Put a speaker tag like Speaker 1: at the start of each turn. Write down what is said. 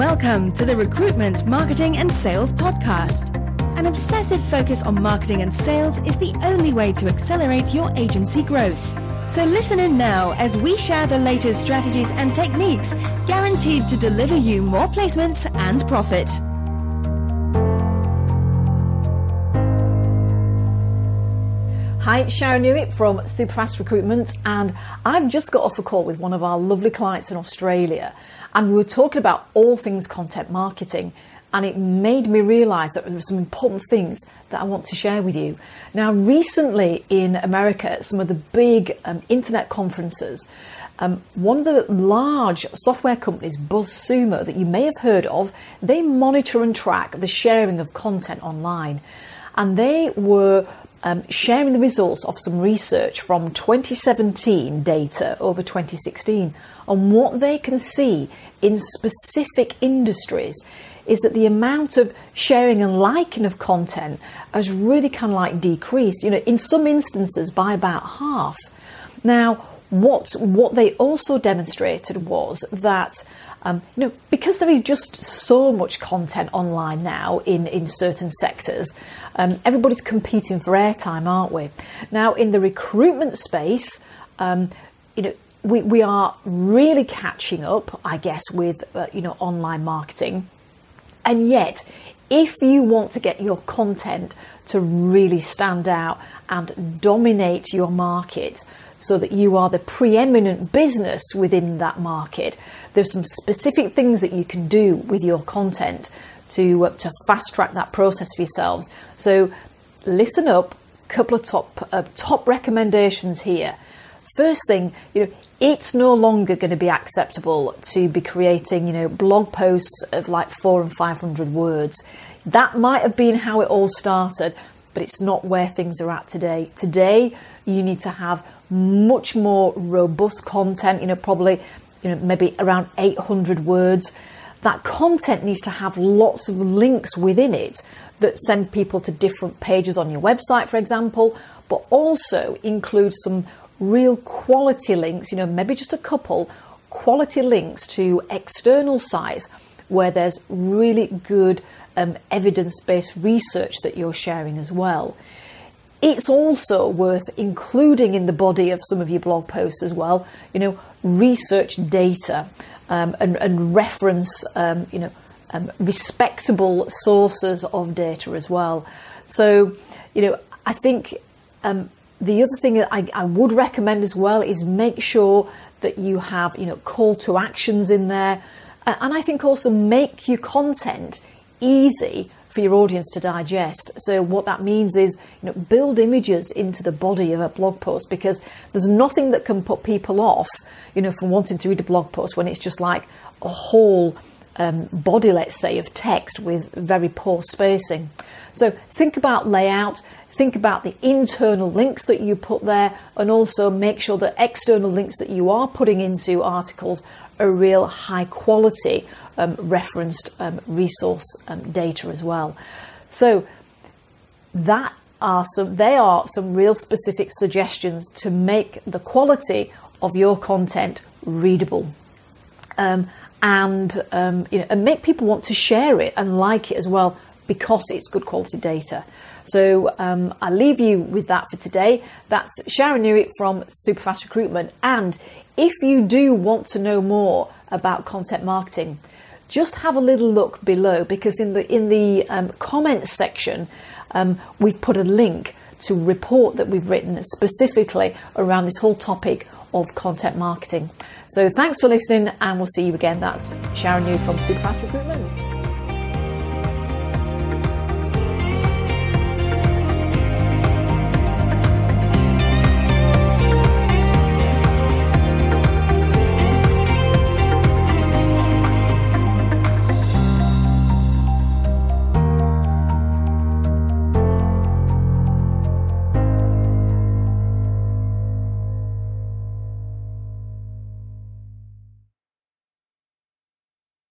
Speaker 1: Welcome to the Recruitment, Marketing and Sales Podcast. An obsessive focus on marketing and sales is the only way to accelerate your agency growth. So listen in now as we share the latest strategies and techniques guaranteed to deliver you more placements and profit.
Speaker 2: Hi, Sharon Newey from Superfast Recruitment, and I've just got off a call with one of our lovely clients in Australia, and we were talking about all things content marketing, and it made me realise that there were some important things that I want to share with you. Now, recently in America, some of the big um, internet conferences, um, one of the large software companies, BuzzSumo, that you may have heard of, they monitor and track the sharing of content online. And they were um, sharing the results of some research from 2017 data over 2016 on what they can see in specific industries is that the amount of sharing and liking of content has really kind of like decreased, you know, in some instances by about half. Now, what what they also demonstrated was that um, you know, because there is just so much content online now in, in certain sectors, um, everybody's competing for airtime, aren't we? Now, in the recruitment space, um, you know, we, we are really catching up, I guess, with uh, you know online marketing, and yet, if you want to get your content to really stand out and dominate your market, so that you are the preeminent business within that market. There's some specific things that you can do with your content to uh, to fast track that process for yourselves. So listen up. Couple of top uh, top recommendations here. First thing, you know, it's no longer going to be acceptable to be creating, you know, blog posts of like four and five hundred words. That might have been how it all started, but it's not where things are at today. Today, you need to have much more robust content, you know, probably, you know, maybe around 800 words. That content needs to have lots of links within it that send people to different pages on your website, for example, but also include some real quality links, you know, maybe just a couple quality links to external sites where there's really good um, evidence based research that you're sharing as well. It's also worth including in the body of some of your blog posts as well, you know, research data um, and, and, reference, um, you know, um, respectable sources of data as well. So, you know, I think um, the other thing that I, I would recommend as well is make sure that you have, you know, call to actions in there. And I think also make your content easy for your audience to digest. So what that means is, you know, build images into the body of a blog post because there's nothing that can put people off, you know, from wanting to read a blog post when it's just like a whole um, body, let's say, of text with very poor spacing. So think about layout. Think about the internal links that you put there, and also make sure that external links that you are putting into articles are real high quality um, referenced um, resource um, data as well. So that are some they are some real specific suggestions to make the quality of your content readable. Um, and um, you know, and make people want to share it and like it as well because it's good quality data. So um, I leave you with that for today. That's Sharon Newey from Superfast Recruitment. And if you do want to know more about content marketing, just have a little look below because in the in the um, comments section um, we've put a link to report that we've written specifically around this whole topic of content marketing. So thanks for listening and we'll see you again. That's Sharon Newey from Superfast Recruitment.